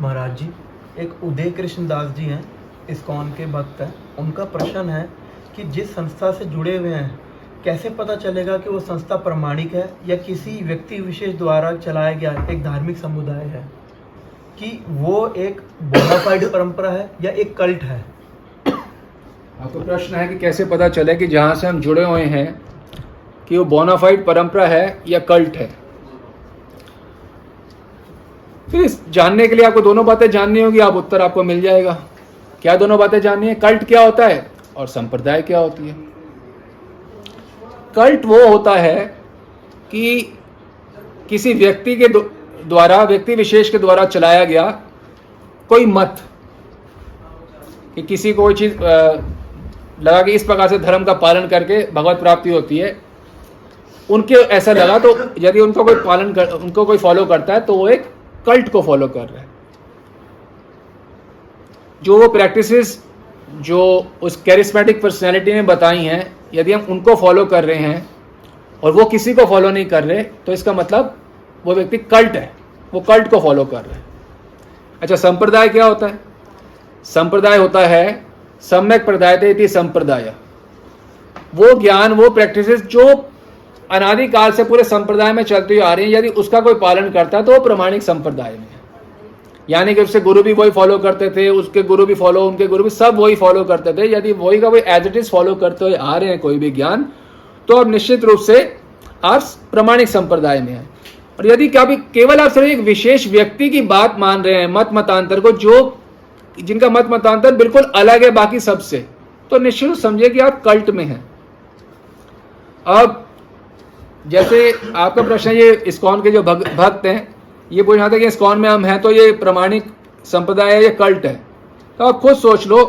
महाराज जी, एक उदय कृष्ण दास जी हैं, इस्कॉन के भक्त हैं। उनका प्रश्न है कि जिस संस्था से जुड़े हुए हैं, कैसे पता चलेगा कि वो संस्था प्रमाणिक है या किसी व्यक्ति विशेष द्वारा चलाया गया एक धार्मिक समुदाय है? कि वो एक बोनाफाइड परंपरा है या एक कल्ट है? आपका प्रश्न है कि कैसे पता चले कि जहाँ से हम जुड़े हुए हैं, कि वो बोनाफाइड परंपरा है या कल्ट है? फिर इस जानने के लिए आपको दोनों बातें जाननी होगी, आप उत्तर आपको मिल जाएगा। क्या दोनों बातें जाननी है? कल्ट क्या होता है और संप्रदाय क्या होती है? कल्ट वो होता है कि किसी व्यक्ति के द्वारा, व्यक्ति विशेष के द्वारा चलाया गया कोई मत, कि किसी को कोई चीज़ लगा कि इस प्रकार से धर्म का पालन करके भगवत प्राप्ति होती है, उनके ऐसा लगा तो यदि उनको कोई पालन कर, उनको कोई फॉलो करता है तो वो एक कल्ट को फॉलो कर रहा है। जो वो प्रैक्टिसेस जो उस कैरिस्मेटिक पर्सनैलिटी ने बताई हैं, यदि हम उनको फॉलो कर रहे हैं और वो किसी को फॉलो नहीं कर रहे तो इसका मतलब वो व्यक्ति कल्ट है, वो कल्ट को फॉलो कर रहे हैं। अच्छा संप्रदाय क्या होता है? संप्रदाय होता है, सम्यक प्रदायते संप्रदाय। वो ज्ञान, वो प्रैक्टिसेस जो अनादिकाल से पूरे संप्रदाय में चलती हुई आ रही है। यदि उसका कोई पालन करता है तो वो प्रमाणिक संप्रदाय में यानी कि उससे गुरु भी वही फॉलो करते थे, उसके गुरु भी फॉलो उनके गुरु भी सब वही फॉलो करते थे। यदि वही का वही एज इट इज़ फॉलो करते हुए आ रहे हैं, कोई भी ज्ञान तो आप निश्चित रूप से आप प्रमाणिक संप्रदाय में हैं। और यदि कभी केवल आप सिर्फ़ एक विशेष व्यक्ति की बात मान रहे हैं, मत मतांतर को, जो जिनका मत मतांतर बिल्कुल अलग है बाकी सबसे तो निश्चित रूप समझिए कि आप कल्ट में हैं। अब जैसे आपका प्रश्न ये इस्कॉन के जो भग, भक्त हैं ये पूछना था कि इस्कॉन में हम हैं तो ये प्रमाणिक संप्रदाय है ये कल्ट है। तो आप खुद सोच लो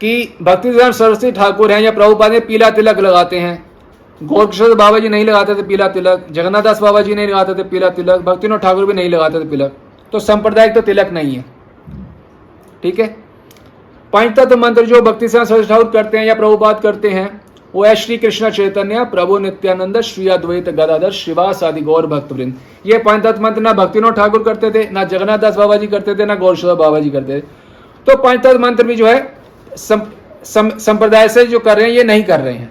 कि भक्ति सरस्वती ठाकुर हैं या प्रभुपाद ने पीला तिलक लगाते हैं। गोरकिशोर बाबा जी नहीं लगाते थे पीला तिलक जगन्नाथ दास बाबा जी नहीं लगाते थे पीला तिलक भक्तिनाथ ठाकुर भी नहीं लगाते थे तिलक। तो सांप्रदायिक तो तिलक नहीं है। ठीक है? पंचतत्व मंत्र जो भक्ति से सरस्वती ठाकुर करते हैं या प्रभुपाद करते हैं, वो है श्री कृष्ण चैतन्य, प्रभु नित्यानंद, श्री अद्वैत गदाधर श्रीवास आदि गौर भक्त वृंद ये पंचतत्व मंत्र ना भक्तिनाथ ठाकुर करते थे, ना जगन्नाथ दास बाबा जी करते थे, ना गौरशोर बाबा जी करते थे। तो पंचतत्व मंत्र भी जो है संप्रदाय से जो कर रहे हैं, ये नहीं कर रहे हैं।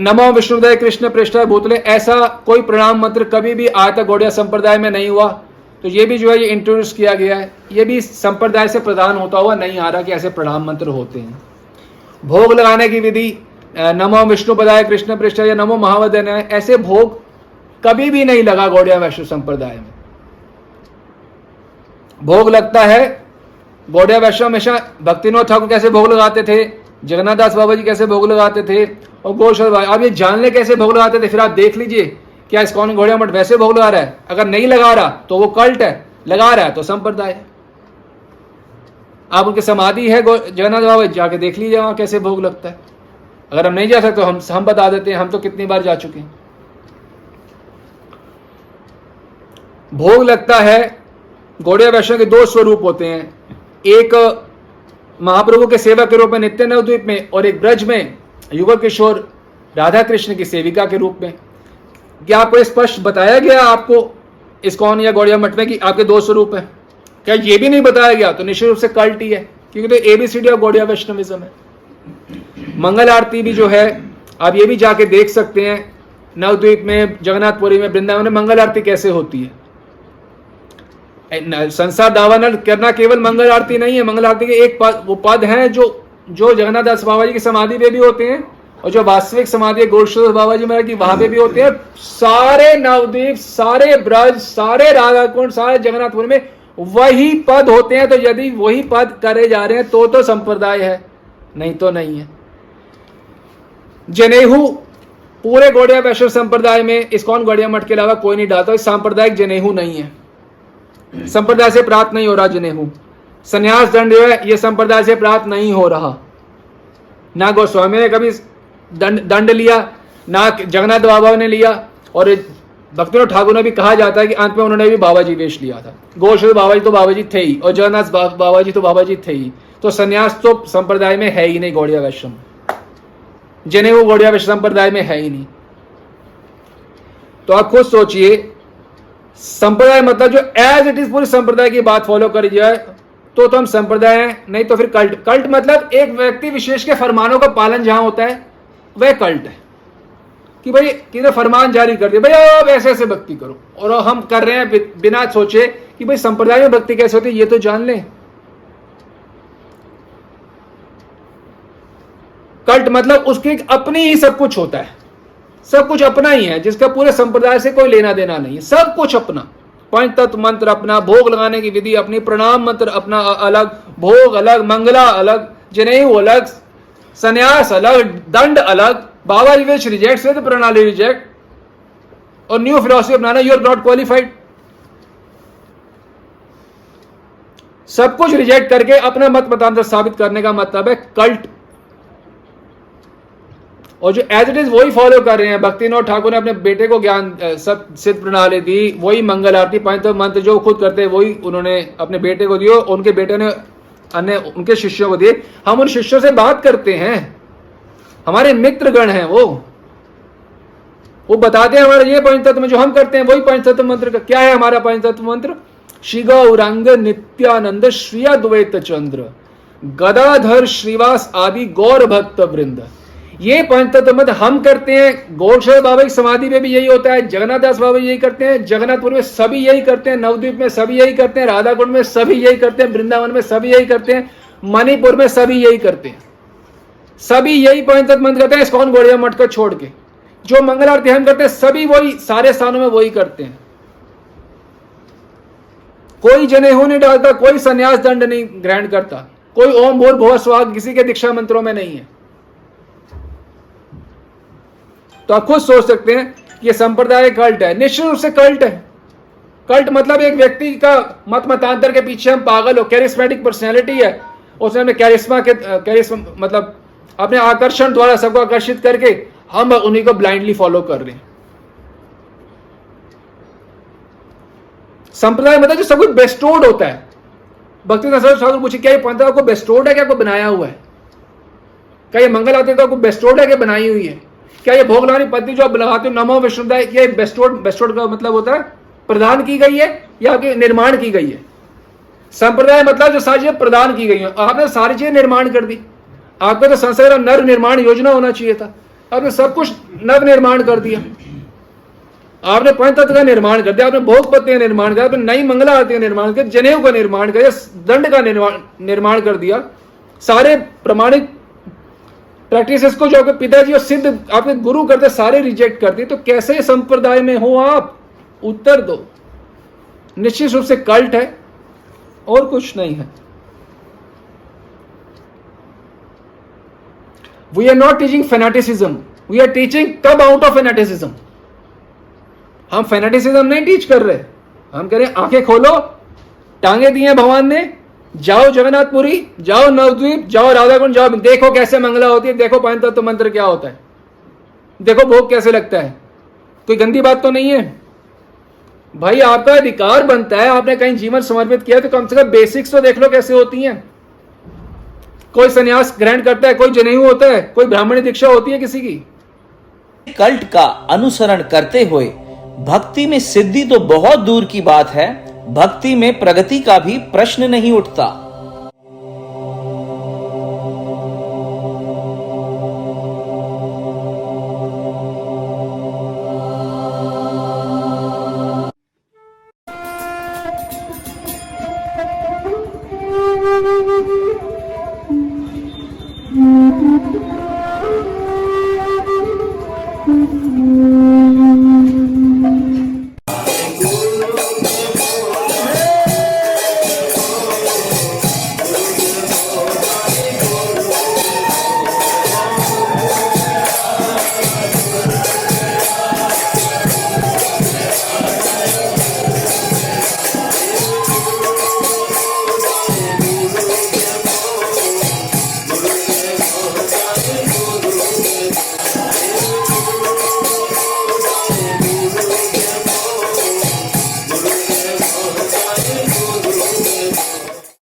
नमो विष्णुदय कृष्ण पृष्ठ भूतले, ऐसा कोई प्रणाम मंत्र कभी भी आज तक गौड़िया संप्रदाय में नहीं हुआ। तो ये भी जो है, ये इंट्रोड्यूस किया गया है। ये भी संप्रदाय से प्रदान होता हुआ नहीं आ रहा कि ऐसे प्रणाम मंत्र होते हैं। भोग लगाने की विधि नमो विष्णु पदाय कृष्ण पृष्ठ या नमो महावदन ऐसे भोग कभी भी नहीं लगा गौड़िया वैष्णव संप्रदाय में। भोग लगता है, गौड़िया वैष्णव हमेशा भक्तिनोद ठाकुर कैसे भोग लगाते थे, जगन्नाथ दास बाबा जी कैसे भोग लगाते थे, और भाई आप ये जान ले कैसे भोग लगाते थे, फिर आप देख लीजिए क्या इस कौन घोड़िया मठ वैसे भोग लगा रहा है? अगर नहीं लगा रहा तो वो कल्ट है। लगा रहा है तो संप्रदाय। है आप उनकी समाधि है जगन्नाथ बाबा, जाके देख लीजिए वहाँ कैसे भोग लगता है। अगर हम नहीं जा सकते तो हम हम बता देते हैं, हम तो कितनी बार जा चुके हैं। भोग लगता है गौड़िया वैष्णव के दो स्वरूप होते हैं। एक, महाप्रभु के सेवक के रूप में, नित्य नवद्वीप में, और एक ब्रज में युवक किशोर राधा कृष्ण की सेविका के रूप में। क्या आपको स्पष्ट बताया गया आपको? इस्कॉन या गौड़िया मठ में कि आपके दो स्वरूप हैं? क्या ये भी नहीं बताया गया? तो निश्चित रूप से कल्ट ही है, क्योंकि तो एबीसीडी ऑफ़ गौड़िया वैष्णविज्म है। मंगल आरती भी जो है, आप ये भी जाके देख सकते हैं, नवद्वीप में, जगन्नाथपुरी में, वृंदावन में मंगल आरती कैसे होती है। संसार दावानल करना केवल मंगल आरती नहीं है, मंगल आरती के एक पद वो पद हैं जो जो जगन्नाथ दास बाबा जी की समाधि पे भी होते हैं और जो वास्तविक समाधि गोरक्षोर बाबा जी महाराज की, वहाँ पे भी होते हैं। सारे नवद्वीप सारे ब्रज, सारे राधा कुंड सारे जगन्नाथपुर में वही पद होते हैं। तो यदि वही पद करे जा रहे हैं तो तो संप्रदाय है। नहीं तो नहीं है। जनेहू पूरे गौड़िया वैष्णव संप्रदाय में इस्कॉन गौड़िया मठ के अलावा कोई नहीं डालता। सांप्रदायिक जनेहू नहीं है। संप्रदाय से प्राप्त नहीं हो रहा जनेहू संन्यास दंड जो है, ये संप्रदाय से प्राप्त नहीं हो रहा। ना गोस्वामी ने कभी दंड दंड लिया, ना जगन्नाथ बाबा ने लिया, और भक्तिनाथ ठाकुर ने भी कहा जाता है कि अंत में उन्होंने भी बाबा जी वेश लिया था। गोश्वर बाबा जी तो बाबा जी थे ही, और जगन्नाथ बाबा जी तो बाबा जी थे ही। तो संन्यास तो संप्रदाय में है ही नहीं गौड़िया वैश्रम। जिन्हें वो गौड़िया वैष्णव संप्रदाय में है ही नहीं। तो आप खुद सोचिए, संप्रदाय मतलब जो एज इट इज़ पूरी संप्रदाय की बात फॉलो करी जाए तो तो हम संप्रदाय नहीं तो फिर कल्ट कल्ट मतलब एक व्यक्ति विशेष के फरमानों का पालन जहाँ होता है वह कल्ट है कि भाई, किधर फरमान जारी कर दिया, भाई, अब ऐसे ऐसे भक्ति करो। और हम कर रहे हैं बिना सोचे कि भाई, संप्रदाय में भक्ति कैसे होती है, ये तो जान लें। कल्ट मतलब उसकी अपनी ही सब कुछ होता है। सब कुछ अपना ही है, जिसका पूरे संप्रदाय से कोई लेना देना नहीं है। सब कुछ अपना। पंच तत्व मंत्र अपना, भोग लगाने की विधि अपनी, प्रणाम मंत्र अपना अलग, भोग अलग, मंगला अलग जनेऊ अलग संन्यास अलग, दंड अलग, बाबा रिवेश रिजेक्ट सिद्ध प्रणाली रिजेक्ट और न्यू फिलोसफी अपनाना यू आर नॉट क्वालिफाइड सब कुछ रिजेक्ट करके अपना मत मतांतर साबित करने का मतलब है कल्ट और जो एज इट इज़ वही फॉलो कर रहे हैं। भक्तिनोद ठाकुर ने अपने बेटे को ज्ञान सब सिद्ध प्रणाली दी, वही मंगल आरती पंच मंत्र जो खुद करते वही उन्होंने अपने बेटे को दियो उनके बेटे ने अन्य उनके शिष्यों को दिए, हम उन शिष्यों से बात करते हैं। हमारे मित्रगण हैं वो। वो बताते हैं, हमारा ये पंचतत्व तत्व जो हम करते हैं, वही पंचतत्व मंत्र का, क्या है हमारा पंचतत्व मंत्र? श्री गौरांग नित्यानंद श्री अद्वैत चंद्र, गदाधर श्रीवास आदि गौर भक्त वृंद। ये पंचतत्व मंत्र हम करते हैं। गौरशर बाबा की समाधि में भी यही होता है। जगन्नाथ दास बाबा यही करते हैं। जगन्नाथपुर में सभी यही करते हैं। नवद्वीप में सभी यही करते हैं। राधाकुंड में सभी यही करते हैं। वृंदावन में सभी यही करते हैं। मणिपुर में सभी यही करते हैं। सभी यही पंचतत्व मंत्र करते हैं। इस्कॉन गोड़िया मठ को छोड़ के? जो मंगल आरती हम करते हैं, सभी वही, सारे स्थानों में वही करते हैं। कोई जनेऊ नहीं डालता, कोई संन्यास दंड नहीं ग्रहण करता। कोई ओम, भूर, भुव स्वाग किसी के दीक्षा मंत्रों में नहीं है। तो आप खुद सोच सकते हैं कि ये संप्रदाय कल्ट है। निश्चित रूप से कल्ट है। कल्ट मतलब एक व्यक्ति का मत मतांतर के पीछे हम पागल हो कैरिस्मेटिक पर्सनैलिटी है। उसने अपने कैरिस्मा के कैरिस्मा मतलब अपने आकर्षण द्वारा सबको आकर्षित करके हम उन्हीं को ब्लाइंडली फॉलो कर रहे हैं। संप्रदाय मतलब जो सब कुछ बेस्टोर्ड होता है। भक्ति ठाकुर पूछे, क्या ये पंथा को बेस्टोर्ड है? क्या को बनाया हुआ है? क्या ये मंगल आते को बेस्टोर्ड है? क्या बनाई हुई है? क्या ये भोग लगानी पद्धति जो आप लगाते हो नमो विष्णुदाय ये बेस्टोर्ड बेस्टोर्ड का मतलब होता है, प्रदान की गई है या कि निर्माण की गई है? संप्रदाय मतलब जो सारी चीज़ें प्रदान की गई है। आपने सारी चीज़ें निर्माण कर दी। आपका तो संसार नव निर्माण योजना होना चाहिए था। आपने सब कुछ नव निर्माण कर दिया। आपने पंचतत्व का निर्माण कर दिया, आपने भोग पत्ती का निर्माण किया आपने नई मंगला आरती का निर्माण किया जनेऊ का निर्माण किया दंड का निर्माण निर्माण कर दिया। सारे प्रमाणित प्रैक्टिसेस को जो आपके पिताजी और सिद्ध आपके गुरु करते, सारे रिजेक्ट कर दिए तो कैसे संप्रदाय में हो आप? उत्तर दो। निश्चित रूप से कल्ट है, और कुछ नहीं है। We are not teaching fanaticism we are teaching come out of fanaticism हम फेनाटिसिज्म नहीं टीच कर रहे। हम कह रहे आँखें खोलो, टांगे दिए भगवान ने जाओ जगन्नाथपुरी जाओ नवद्वीप, जाओ राधाकुंड, जाओ देखो कैसे मंगला होती है, देखो पंचतत्व तो मंत्र क्या होता है। देखो भोग कैसे लगता है। कोई गंदी बात तो नहीं है। भाई, आपका अधिकार बनता है, आपने कहीं जीवन समर्पित किया तो कम से कम बेसिक्स तो देख लो कैसे होती हैं। कोई संन्यास ग्रहण करता है, कोई जनेऊ होता है, कोई ब्राह्मणी दीक्षा होती है किसी की। कल्ट का अनुसरण करते हुए भक्ति में सिद्धि तो बहुत दूर की बात है भक्ति में प्रगति का भी प्रश्न नहीं उठता।